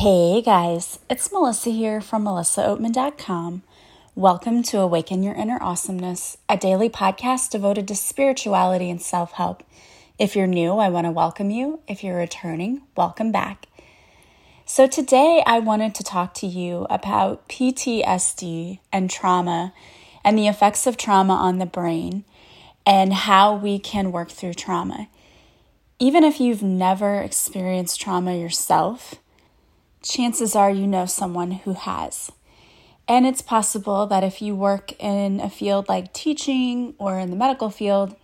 Hey guys, it's Melissa here from melissaoatman.com. Welcome to Awaken Your Inner Awesomeness, a daily podcast devoted to spirituality and self help. If you're new, I want to welcome you. If you're returning, welcome back. So, today I wanted to talk to you about PTSD and trauma and the effects of trauma on the brain and how we can work through trauma. Even if you've never experienced trauma yourself, chances are you know someone who has. And it's possible that if you work in a field like teaching or in the medical field,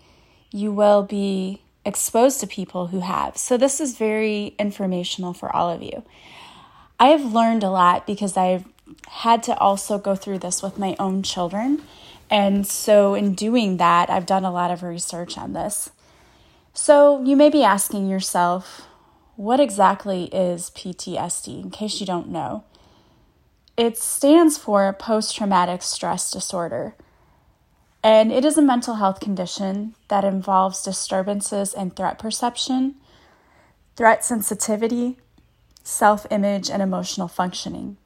you will be exposed to people who have. So, this is very informational for all of you. I have learned a lot because I've had to also go through this with my own children. And so, in doing that, I've done a lot of research on this. So, you may be asking yourself, what exactly is PTSD, in case you don't know? It stands for post traumatic stress disorder, and it is a mental health condition that involves disturbances in threat perception, threat sensitivity, self image, and emotional functioning.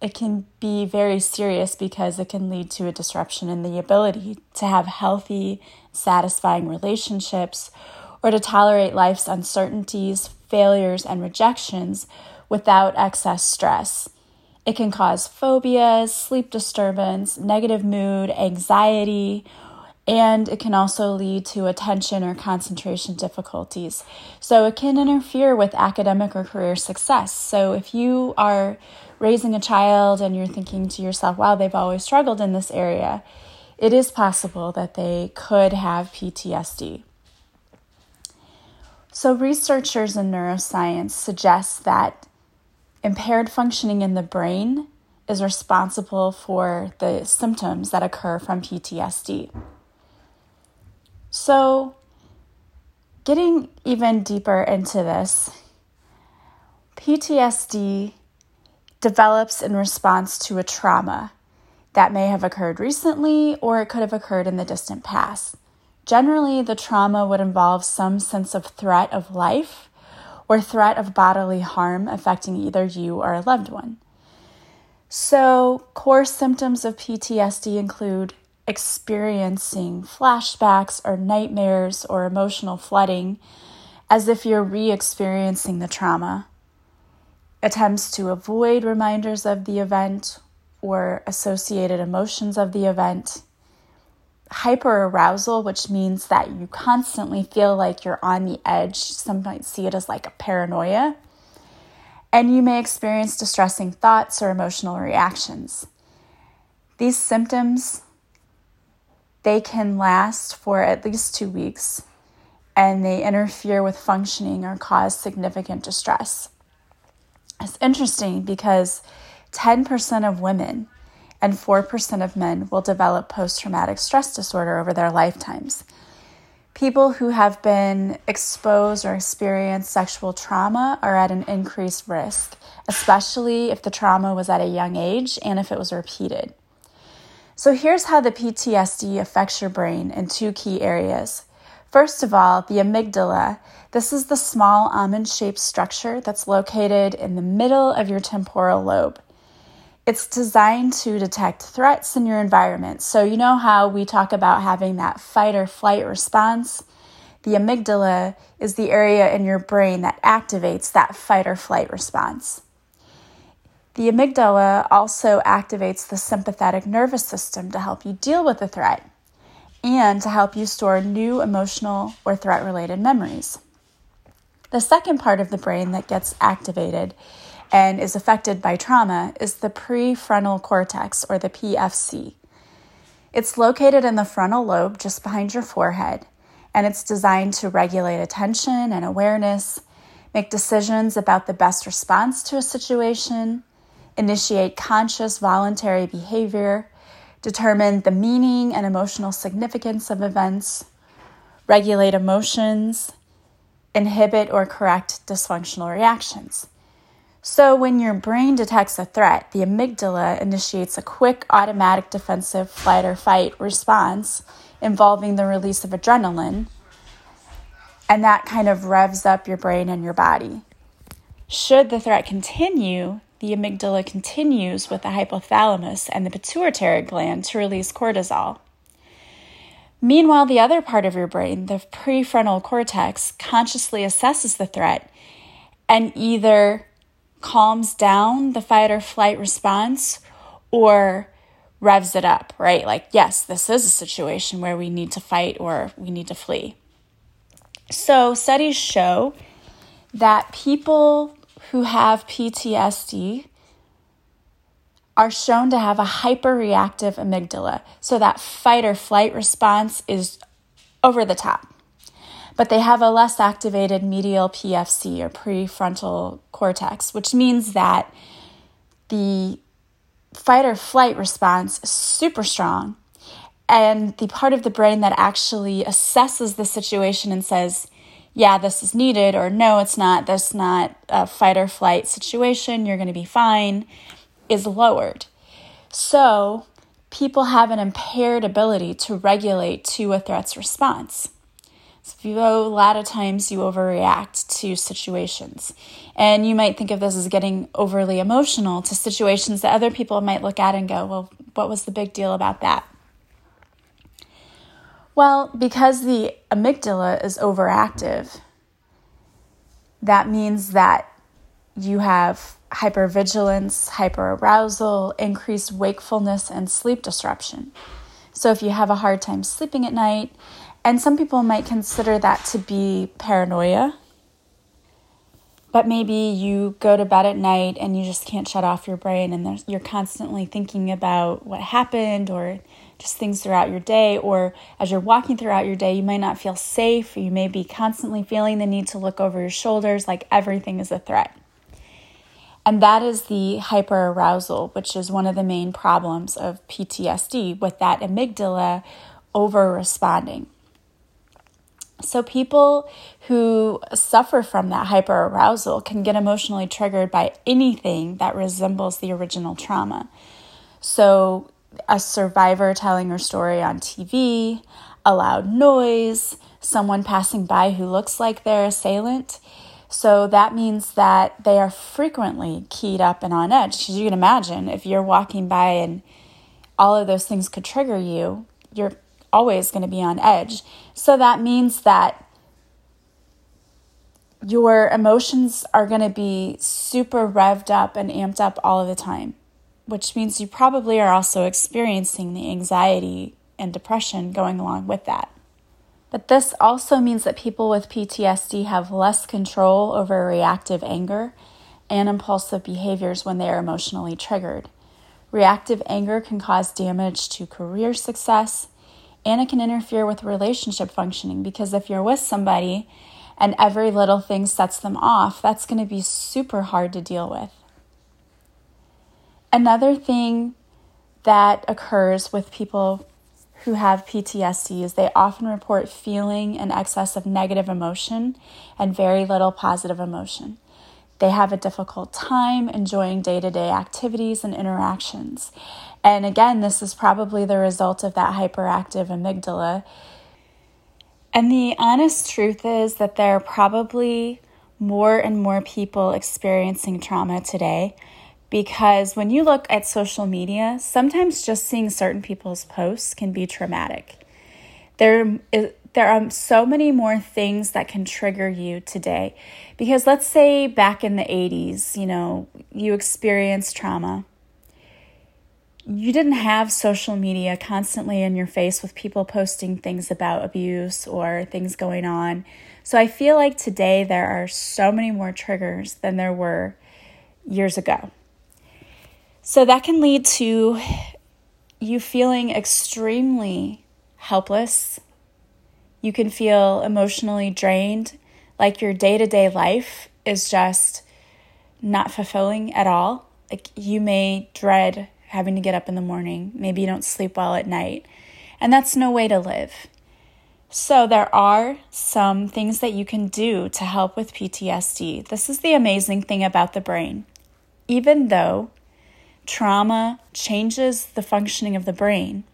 It can be very serious because it can lead to a disruption in the ability to have healthy, satisfying relationships or to tolerate life's uncertainties, failures, and rejections without excess stress. It can cause phobias, sleep disturbance, negative mood, anxiety, and it can also lead to attention or concentration difficulties. So it can interfere with academic or career success. So if you are raising a child and you're thinking to yourself, wow, they've always struggled in this area, it is possible that they could have PTSD. So, researchers in neuroscience suggest that impaired functioning in the brain is responsible for the symptoms that occur from PTSD. So, getting even deeper into this, PTSD develops in response to a trauma that may have occurred recently or it could have occurred in the distant past. Generally, the trauma would involve some sense of threat of life or threat of bodily harm affecting either you or a loved one. So, core symptoms of PTSD include experiencing flashbacks or nightmares or emotional flooding as if you're re experiencing the trauma, attempts to avoid reminders of the event or associated emotions of the event hyperarousal, which means that you constantly feel like you're on the edge. Some might see it as like a paranoia. And you may experience distressing thoughts or emotional reactions. These symptoms they can last for at least 2 weeks and they interfere with functioning or cause significant distress. It's interesting because 10% of women and 4% of men will develop post traumatic stress disorder over their lifetimes. People who have been exposed or experienced sexual trauma are at an increased risk, especially if the trauma was at a young age and if it was repeated. So, here's how the PTSD affects your brain in two key areas. First of all, the amygdala. This is the small almond shaped structure that's located in the middle of your temporal lobe. It's designed to detect threats in your environment. So, you know how we talk about having that fight or flight response? The amygdala is the area in your brain that activates that fight or flight response. The amygdala also activates the sympathetic nervous system to help you deal with the threat and to help you store new emotional or threat related memories. The second part of the brain that gets activated and is affected by trauma is the prefrontal cortex, or the PFC. It's located in the frontal lobe just behind your forehead, and it's designed to regulate attention and awareness, make decisions about the best response to a situation, initiate conscious voluntary behavior, determine the meaning and emotional significance of events, regulate emotions, inhibit or correct dysfunctional reactions. So, when your brain detects a threat, the amygdala initiates a quick automatic defensive flight or fight response involving the release of adrenaline, and that kind of revs up your brain and your body. Should the threat continue, the amygdala continues with the hypothalamus and the pituitary gland to release cortisol. Meanwhile, the other part of your brain, the prefrontal cortex, consciously assesses the threat and either calms down the fight or flight response or revs it up, right? Like, yes, this is a situation where we need to fight or we need to flee. So, studies show that people who have PTSD are shown to have a hyperreactive amygdala. So that fight or flight response is over the top. But they have a less activated medial PFC or prefrontal cortex, which means that the fight or flight response is super strong. And the part of the brain that actually assesses the situation and says, yeah, this is needed, or no, it's not, this is not a fight or flight situation, you're going to be fine, is lowered. So people have an impaired ability to regulate to a threat's response. So a lot of times you overreact to situations. And you might think of this as getting overly emotional to situations that other people might look at and go, well, what was the big deal about that? Well, because the amygdala is overactive, that means that you have hypervigilance, hyperarousal, increased wakefulness, and sleep disruption. So, if you have a hard time sleeping at night, and some people might consider that to be paranoia, but maybe you go to bed at night and you just can't shut off your brain and you're constantly thinking about what happened or just things throughout your day, or as you're walking throughout your day, you might not feel safe. You may be constantly feeling the need to look over your shoulders like everything is a threat. And that is the hyperarousal, which is one of the main problems of PTSD with that amygdala over responding. So, people who suffer from that hyperarousal can get emotionally triggered by anything that resembles the original trauma. So, a survivor telling her story on TV, a loud noise, someone passing by who looks like their assailant. So that means that they are frequently keyed up and on edge. Because you can imagine if you're walking by and all of those things could trigger you, you're always going to be on edge. So that means that your emotions are going to be super revved up and amped up all of the time which means you probably are also experiencing the anxiety and depression going along with that. But this also means that people with PTSD have less control over reactive anger and impulsive behaviors when they are emotionally triggered. Reactive anger can cause damage to career success and it can interfere with relationship functioning because if you're with somebody and every little thing sets them off, that's going to be super hard to deal with. Another thing that occurs with people who have PTSD is they often report feeling an excess of negative emotion and very little positive emotion. They have a difficult time enjoying day to day activities and interactions. And again, this is probably the result of that hyperactive amygdala. And the honest truth is that there are probably more and more people experiencing trauma today because when you look at social media, sometimes just seeing certain people's posts can be traumatic. There, there are so many more things that can trigger you today. Because let's say back in the 80s, you know, you experienced trauma. You didn't have social media constantly in your face with people posting things about abuse or things going on. So I feel like today there are so many more triggers than there were years ago. So that can lead to you feeling extremely helpless. You can feel emotionally drained, like your day to day life is just not fulfilling at all. Like you may dread having to get up in the morning. Maybe you don't sleep well at night. And that's no way to live. So, there are some things that you can do to help with PTSD. This is the amazing thing about the brain. Even though trauma changes the functioning of the brain.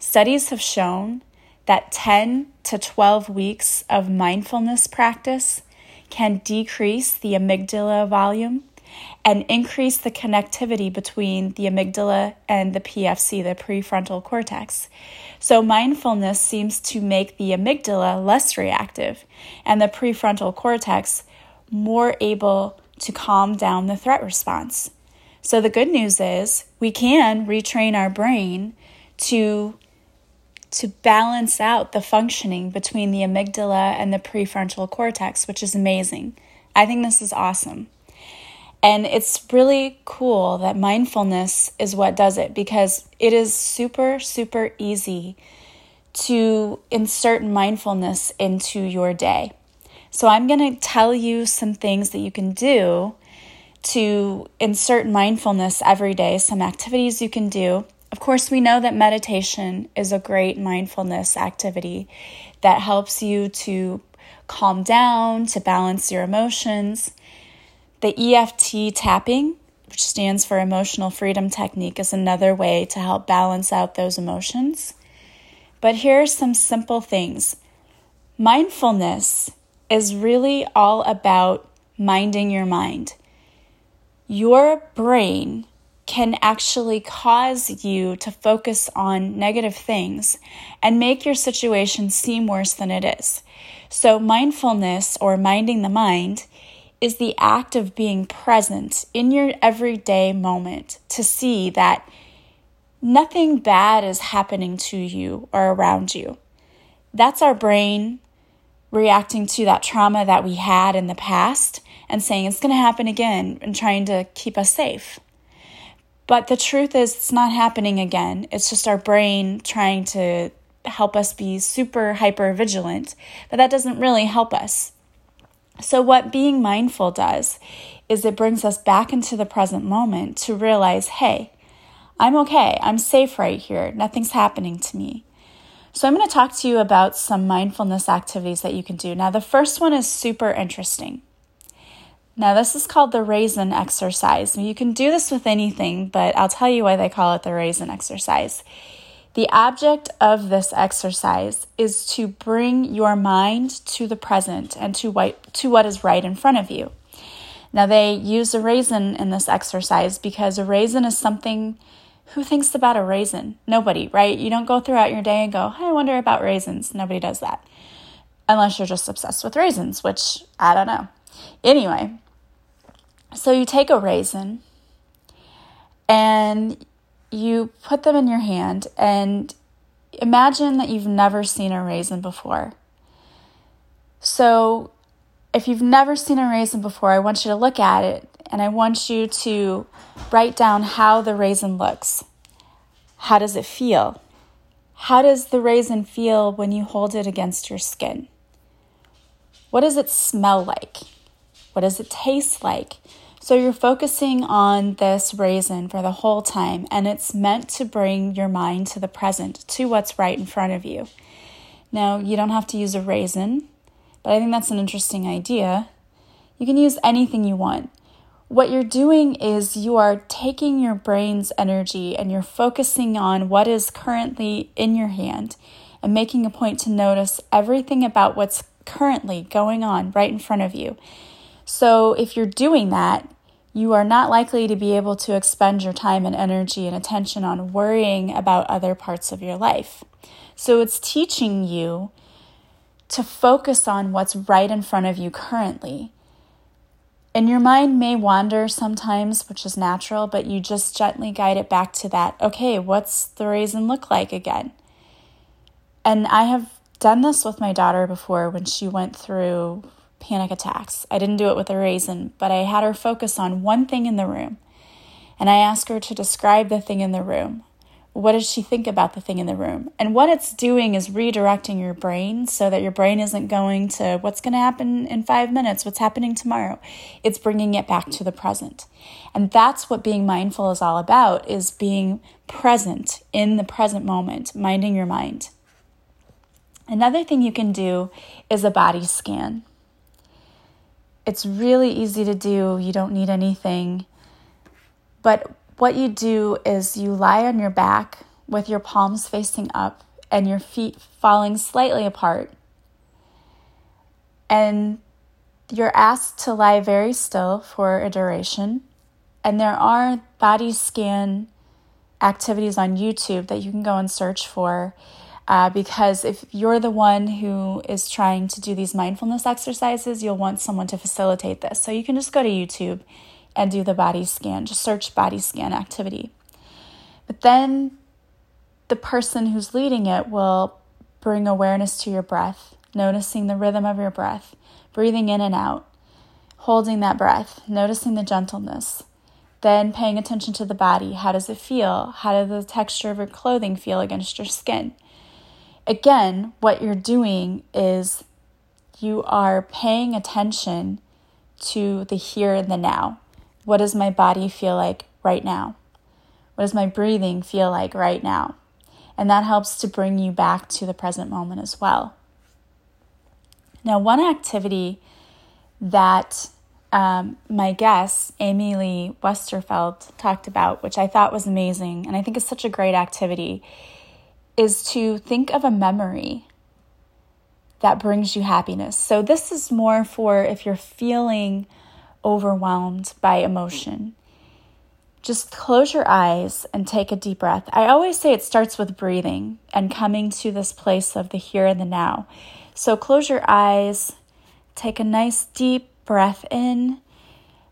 Studies have shown that 10 to 12 weeks of mindfulness practice can decrease the amygdala volume and increase the connectivity between the amygdala and the PFC, the prefrontal cortex. So, mindfulness seems to make the amygdala less reactive and the prefrontal cortex more able to calm down the threat response. So, the good news is we can retrain our brain to to balance out the functioning between the amygdala and the prefrontal cortex, which is amazing. I think this is awesome. And it's really cool that mindfulness is what does it because it is super, super easy to insert mindfulness into your day. So, I'm going to tell you some things that you can do to insert mindfulness every day, some activities you can do. Of course, we know that meditation is a great mindfulness activity that helps you to calm down, to balance your emotions. The EFT tapping, which stands for Emotional Freedom Technique, is another way to help balance out those emotions. But here are some simple things mindfulness is really all about minding your mind. Your brain can actually cause you to focus on negative things and make your situation seem worse than it is. So, mindfulness or minding the mind is the act of being present in your everyday moment to see that nothing bad is happening to you or around you. That's our brain reacting to that trauma that we had in the past and saying it's going to happen again and trying to keep us safe. But the truth is, it's not happening again. It's just our brain trying to help us be super hyper vigilant, but that doesn't really help us. So, what being mindful does is it brings us back into the present moment to realize hey, I'm okay. I'm safe right here. Nothing's happening to me. So, I'm going to talk to you about some mindfulness activities that you can do. Now, the first one is super interesting. Now, this is called the raisin exercise. You can do this with anything, but I'll tell you why they call it the raisin exercise. The object of this exercise is to bring your mind to the present and to what, to what is right in front of you. Now, they use a raisin in this exercise because a raisin is something. Who thinks about a raisin? Nobody, right? You don't go throughout your day and go, hey, I wonder about raisins. Nobody does that. Unless you're just obsessed with raisins, which I don't know. Anyway, so you take a raisin and you put them in your hand and imagine that you've never seen a raisin before. So if you've never seen a raisin before, I want you to look at it and I want you to write down how the raisin looks. How does it feel? How does the raisin feel when you hold it against your skin? What does it smell like? What does it taste like? So you're focusing on this raisin for the whole time, and it's meant to bring your mind to the present, to what's right in front of you. Now, you don't have to use a raisin, but I think that's an interesting idea. You can use anything you want. What you're doing is you are taking your brain's energy and you're focusing on what is currently in your hand and making a point to notice everything about what's currently going on right in front of you. So, if you're doing that, you are not likely to be able to expend your time and energy and attention on worrying about other parts of your life. So it's teaching you to focus on what's right in front of you currently. And your mind may wander sometimes, which is natural, but you just gently guide it back to that. Okay, what's the raisin look like again? And I have done this with my daughter before when she went through panic attacks. I didn't do it with a raisin, but I had her focus on one thing in the room. And I asked her to describe the thing in the room. What does she think about the thing in the room? And what it's doing is redirecting your brain so that your brain isn't going to what's going to happen in five minutes, what's happening tomorrow. It's bringing it back to the present. And that's what being mindful is all about, is being present in the present moment, minding your mind. Another thing you can do is a body scan. It's really easy to do. You don't need anything. But what you do is you lie on your back with your palms facing up and your feet falling slightly apart. And you're asked to lie very still for a duration, and there are body scan activities on YouTube that you can go and search for. Uh, because if you're the one who is trying to do these mindfulness exercises, you'll want someone to facilitate this. So you can just go to YouTube and do the body scan. Just search body scan activity. But then the person who's leading it will bring awareness to your breath, noticing the rhythm of your breath, breathing in and out, holding that breath, noticing the gentleness, then paying attention to the body. How does it feel? How does the texture of your clothing feel against your skin? Again, what you're doing is you are paying attention to the here and the now. What does my body feel like right now? What does my breathing feel like right now? And that helps to bring you back to the present moment as well. Now, one activity that um, my guest, Amy Lee Westerfeld, talked about, which I thought was amazing, and I think is such a great activity, is to think of a memory that brings you happiness. So, this is more for if you're feeling overwhelmed by emotion just close your eyes and take a deep breath. I always say it starts with breathing and coming to this place of the here and the now. So close your eyes, take a nice deep breath in.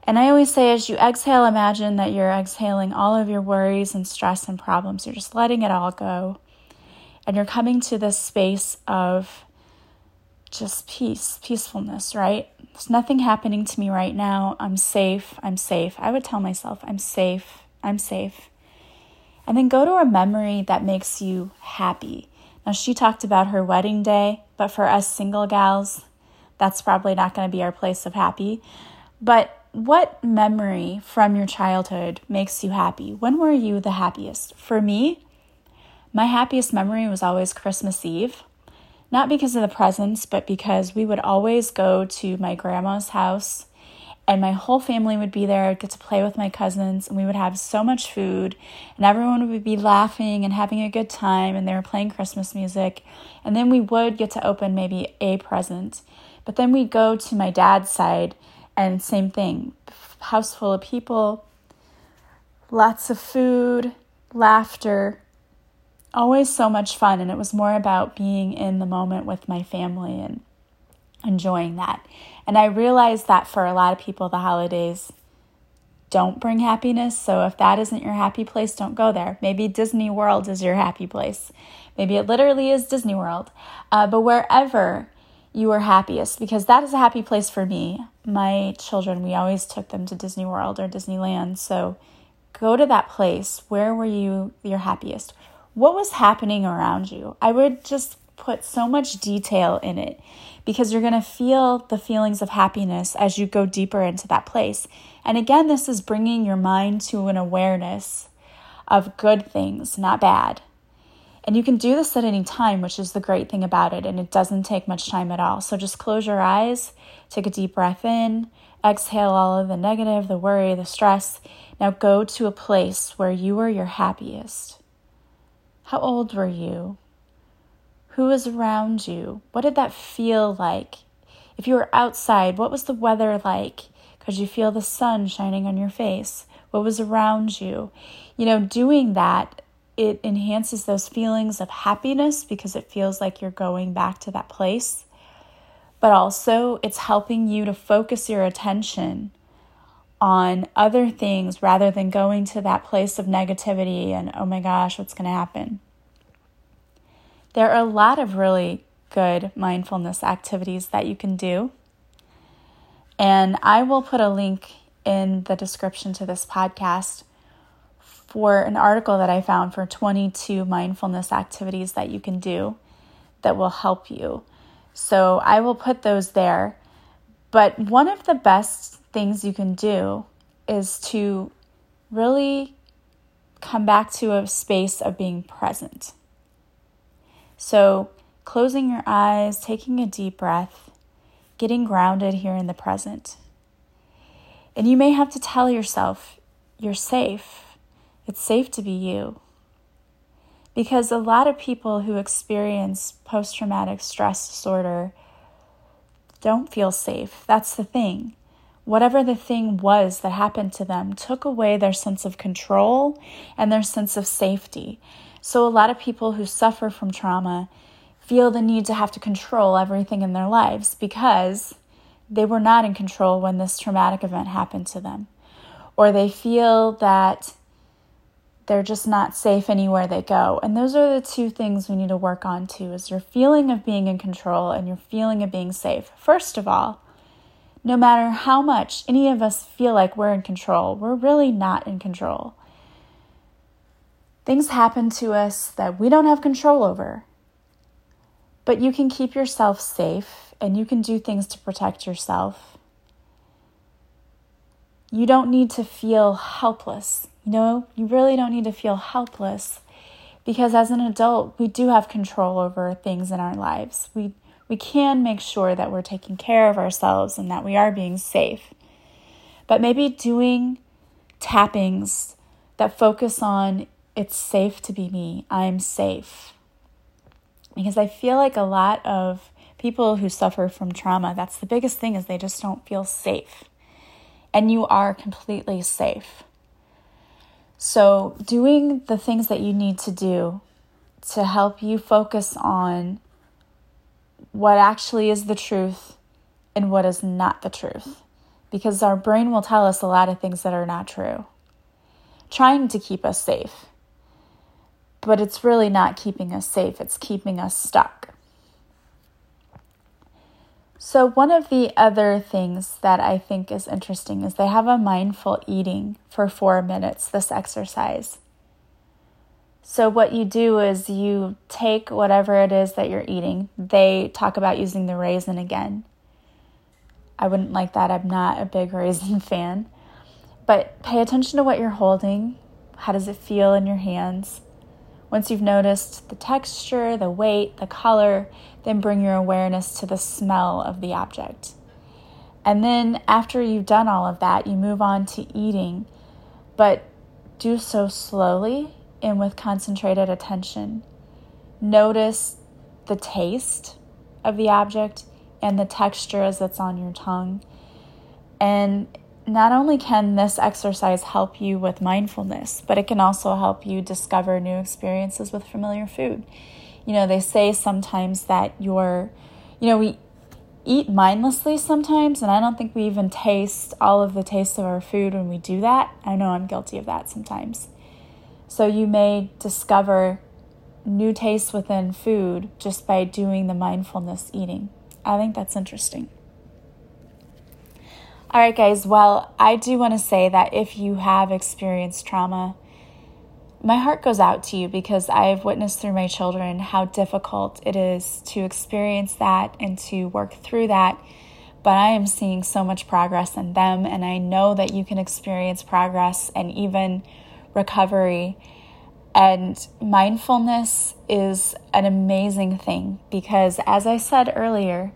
And I always say, as you exhale, imagine that you're exhaling all of your worries and stress and problems. You're just letting it all go. And you're coming to this space of just peace, peacefulness, right? There's nothing happening to me right now. I'm safe. I'm safe. I would tell myself, I'm safe. I'm safe. And then go to a memory that makes you happy. Now, she talked about her wedding day, but for us single gals, that's probably not going to be our place of happy. But what memory from your childhood makes you happy? When were you the happiest? For me, my happiest memory was always Christmas Eve not because of the presents, but because we would always go to my grandma's house and my whole family would be there. I'd get to play with my cousins, and we would have so much food, and everyone would be laughing and having a good time, and they were playing Christmas music. And then we would get to open maybe a present. But then we'd go to my dad's side, and same thing house full of people, lots of food, laughter, always so much fun. And it was more about being in the moment with my family and enjoying that. And I realized that for a lot of people, the holidays don't bring happiness. So if that isn't your happy place, don't go there. Maybe Disney World is your happy place. Maybe it literally is Disney World. Uh, but wherever you are happiest, because that is a happy place for me. My children, we always took them to Disney World or Disneyland. So go to that place. Where were you your happiest? What was happening around you. I would just put so much detail in it because you're going to feel the feelings of happiness as you go deeper into that place. And again, this is bringing your mind to an awareness of good things, not bad. And you can do this at any time, which is the great thing about it. And it doesn't take much time at all. So just close your eyes, take a deep breath in, exhale all of the negative, the worry, the stress. Now go to a place where you are your happiest. How old were you? Who was around you? What did that feel like? If you were outside, what was the weather like? Could you feel the sun shining on your face? What was around you? You know, doing that, it enhances those feelings of happiness because it feels like you're going back to that place. But also, it's helping you to focus your attention on other things rather than going to that place of negativity and, oh my gosh, what's going to happen. There are a lot of really good mindfulness activities that you can do. And I will put a link in the description to this podcast for an article that I found for 22 mindfulness activities that you can do that will help you. So I will put those there. But one of the best things you can do is to really come back to a space of being present. So, closing your eyes, taking a deep breath, getting grounded here in the present. And you may have to tell yourself, you're safe. It's safe to be you. Because a lot of people who experience post traumatic stress disorder don't feel safe. That's the thing. Whatever the thing was that happened to them took away their sense of control and their sense of safety. So, a lot of people who suffer from trauma feel the need to have to control everything in their lives because they were not in control when this traumatic event happened to them. Or they feel that they're just not safe anywhere they go. And those are the two things we need to work on too is your feeling of being in control and your feeling of being safe. First of all, no matter how much any of us feel like we're in control, we're really not in control. Things happen to us that we don't have control over. But you can keep yourself safe and you can do things to protect yourself. You don't need to feel helpless you know, you really don't need to feel helpless because as an adult, we do have control over things in our lives. We we can make sure that we're taking care of ourselves and that we are being safe. But maybe doing tappings that focus on it's safe to be me. I'm safe. Because I feel like a lot of people who suffer from trauma, that's the biggest thing is they just don't feel safe. And you are completely safe. So, doing the things that you need to do to help you focus on what actually is the truth and what is not the truth. Because our brain will tell us a lot of things that are not true, trying to keep us safe. But it's really not keeping us safe, it's keeping us stuck. So, one of the other things that I think is interesting is they have a mindful eating for four minutes, this exercise. So, what you do is you take whatever it is that you're eating. They talk about using the raisin again. I wouldn't like that. I'm not a big raisin fan. But pay attention to what you're holding. How does it feel in your hands? Once you've noticed the texture, the weight, the color, then bring your awareness to the smell of the object. And then after you've done all of that, you move on to eating, but do so slowly and with concentrated attention. Notice the taste of the object and the texture as it's on your tongue. And not only can this exercise help you with mindfulness, but it can also help you discover new experiences with familiar food. You know, they say sometimes that you're, you know, we eat mindlessly sometimes, and I don't think we even taste all of the taste of our food when we do that. I know I'm guilty of that sometimes. So you may discover new tastes within food just by doing the mindfulness eating. I think that's interesting. All right, guys. Well, I do want to say that if you have experienced trauma, my heart goes out to you because I've witnessed through my children how difficult it is to experience that and to work through that. But I am seeing so much progress in them, and I know that you can experience progress and even recovery. And mindfulness is an amazing thing because, as I said earlier,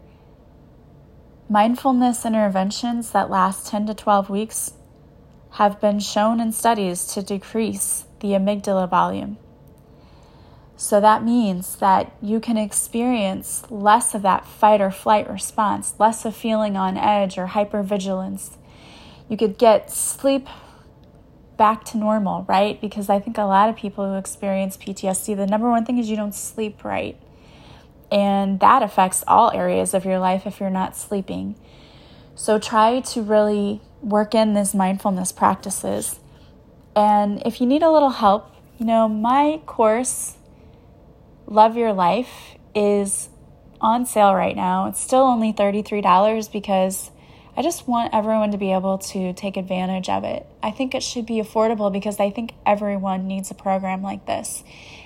Mindfulness interventions that last 10 to 12 weeks have been shown in studies to decrease the amygdala volume. So that means that you can experience less of that fight or flight response, less of feeling on edge or hypervigilance. You could get sleep back to normal, right? Because I think a lot of people who experience PTSD, the number one thing is you don't sleep right. And that affects all areas of your life if you're not sleeping. So try to really work in these mindfulness practices. And if you need a little help, you know, my course, Love Your Life, is on sale right now. It's still only $33 because I just want everyone to be able to take advantage of it. I think it should be affordable because I think everyone needs a program like this.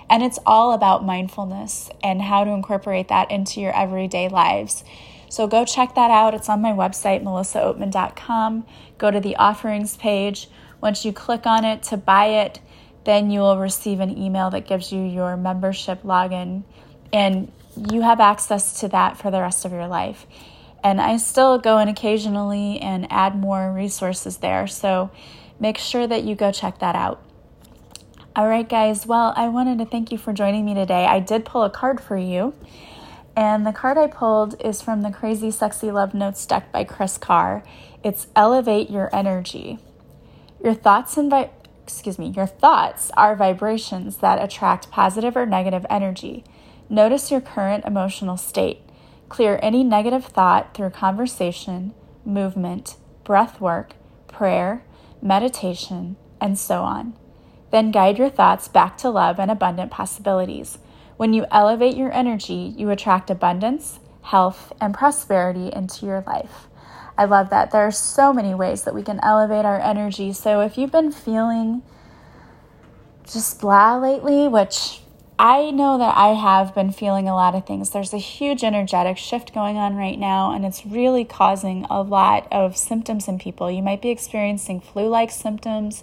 And it's all about mindfulness and how to incorporate that into your everyday lives. So go check that out. It's on my website, melissaoatman.com. Go to the offerings page. Once you click on it to buy it, then you will receive an email that gives you your membership login, and you have access to that for the rest of your life. And I still go in occasionally and add more resources there. So make sure that you go check that out. All right, guys. Well, I wanted to thank you for joining me today. I did pull a card for you. And the card I pulled is from the Crazy Sexy Love Notes deck by Kris Carr. It's Elevate Your Energy. Your thoughts vi- excuse me, your thoughts are vibrations that attract positive or negative energy. Notice your current emotional state. Clear any negative thought through conversation, movement, breath work, prayer, meditation, and so on. Then guide your thoughts back to love and abundant possibilities. When you elevate your energy, you attract abundance, health, and prosperity into your life. I love that. There are so many ways that we can elevate our energy. So if you've been feeling just blah lately, which I know that I have been feeling a lot of things. There's a huge energetic shift going on right now, and it's really causing a lot of symptoms in people. You might be experiencing flu like symptoms.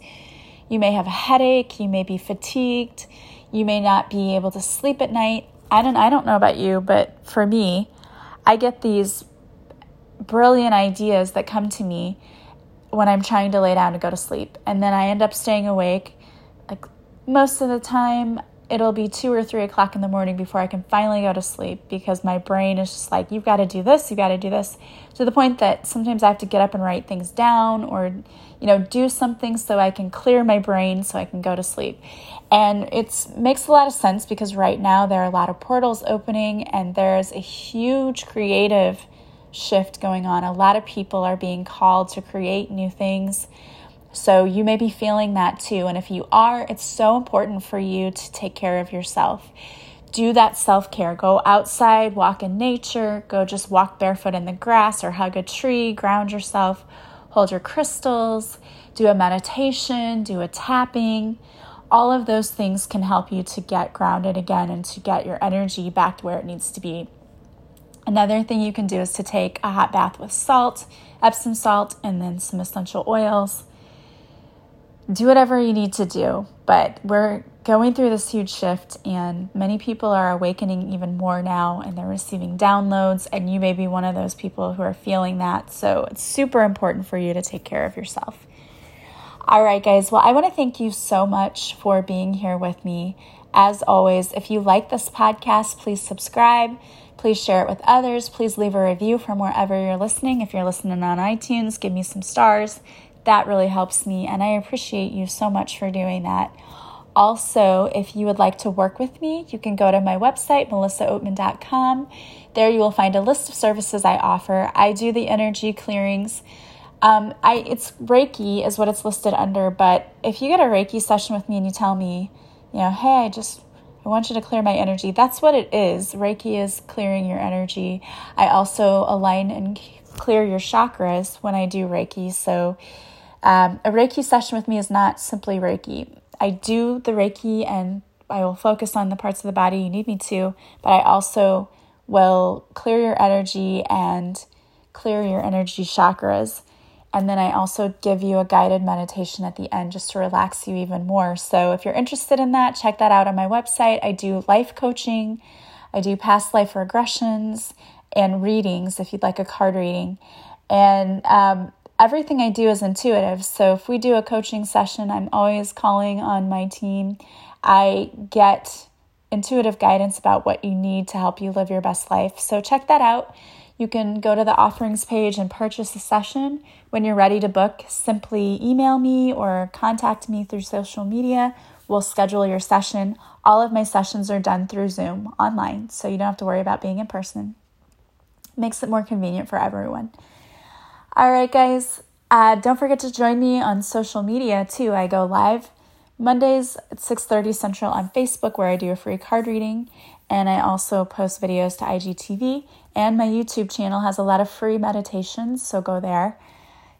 You may have a headache. You may be fatigued. You may not be able to sleep at night. I don't, I don't know about you, but for me, I get these brilliant ideas that come to me when I'm trying to lay down to go to sleep. And then I end up staying awake. Like most of the time, it'll be two or three o'clock in the morning before I can finally go to sleep because my brain is just like, you've got to do this, you've got to do this, to the point that sometimes I have to get up and write things down or, you know, do something so I can clear my brain so I can go to sleep. And it makes a lot of sense because right now there are a lot of portals opening and there's a huge creative shift going on. A lot of people are being called to create new things so you may be feeling that too. And if you are, it's so important for you to take care of yourself. Do that self care. Go outside, walk in nature, go just walk barefoot in the grass or hug a tree, ground yourself, hold your crystals, do a meditation, do a tapping. All of those things can help you to get grounded again and to get your energy back to where it needs to be. Another thing you can do is to take a hot bath with salt, Epsom salt, and then some essential oils do whatever you need to do. But we're going through this huge shift, and many people are awakening even more now, and they're receiving downloads. And you may be one of those people who are feeling that. So it's super important for you to take care of yourself. All right, guys. Well, I want to thank you so much for being here with me. As always, if you like this podcast, please subscribe. Please share it with others. Please leave a review from wherever you're listening. If you're listening on iTunes, give me some stars that really helps me, and I appreciate you so much for doing that. Also, if you would like to work with me, you can go to my website, melissaoatman.com. There you will find a list of services I offer. I do the energy clearings. Um, I it's Reiki is what it's listed under, but if you get a Reiki session with me and you tell me, you know, hey, I just I want you to clear my energy. That's what it is. Reiki is clearing your energy. I also align and clear your chakras when I do Reiki. So um, a Reiki session with me is not simply Reiki. I do the Reiki and I will focus on the parts of the body you need me to, but I also will clear your energy and clear your energy chakras. And then I also give you a guided meditation at the end just to relax you even more. So if you're interested in that, check that out on my website. I do life coaching, I do past life regressions, and readings if you'd like a card reading. And um, everything I do is intuitive. So if we do a coaching session, I'm always calling on my team. I get intuitive guidance about what you need to help you live your best life. So check that out. You can go to the offerings page and purchase a session. When you're ready to book, simply email me or contact me through social media. We'll schedule your session. All of my sessions are done through Zoom online, so you don't have to worry about being in person. Makes it more convenient for everyone. All right, guys. Uh, don't forget to join me on social media too. I go live Mondays at 6:30 Central on Facebook where I do a free card reading and I also post videos to IGTV and my YouTube channel has a lot of free meditations, so go there.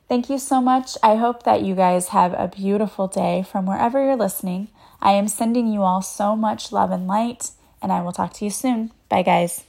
Thank you so much. I hope that you guys have a beautiful day from wherever you're listening. I am sending you all so much love and light and I will talk to you soon. Bye guys.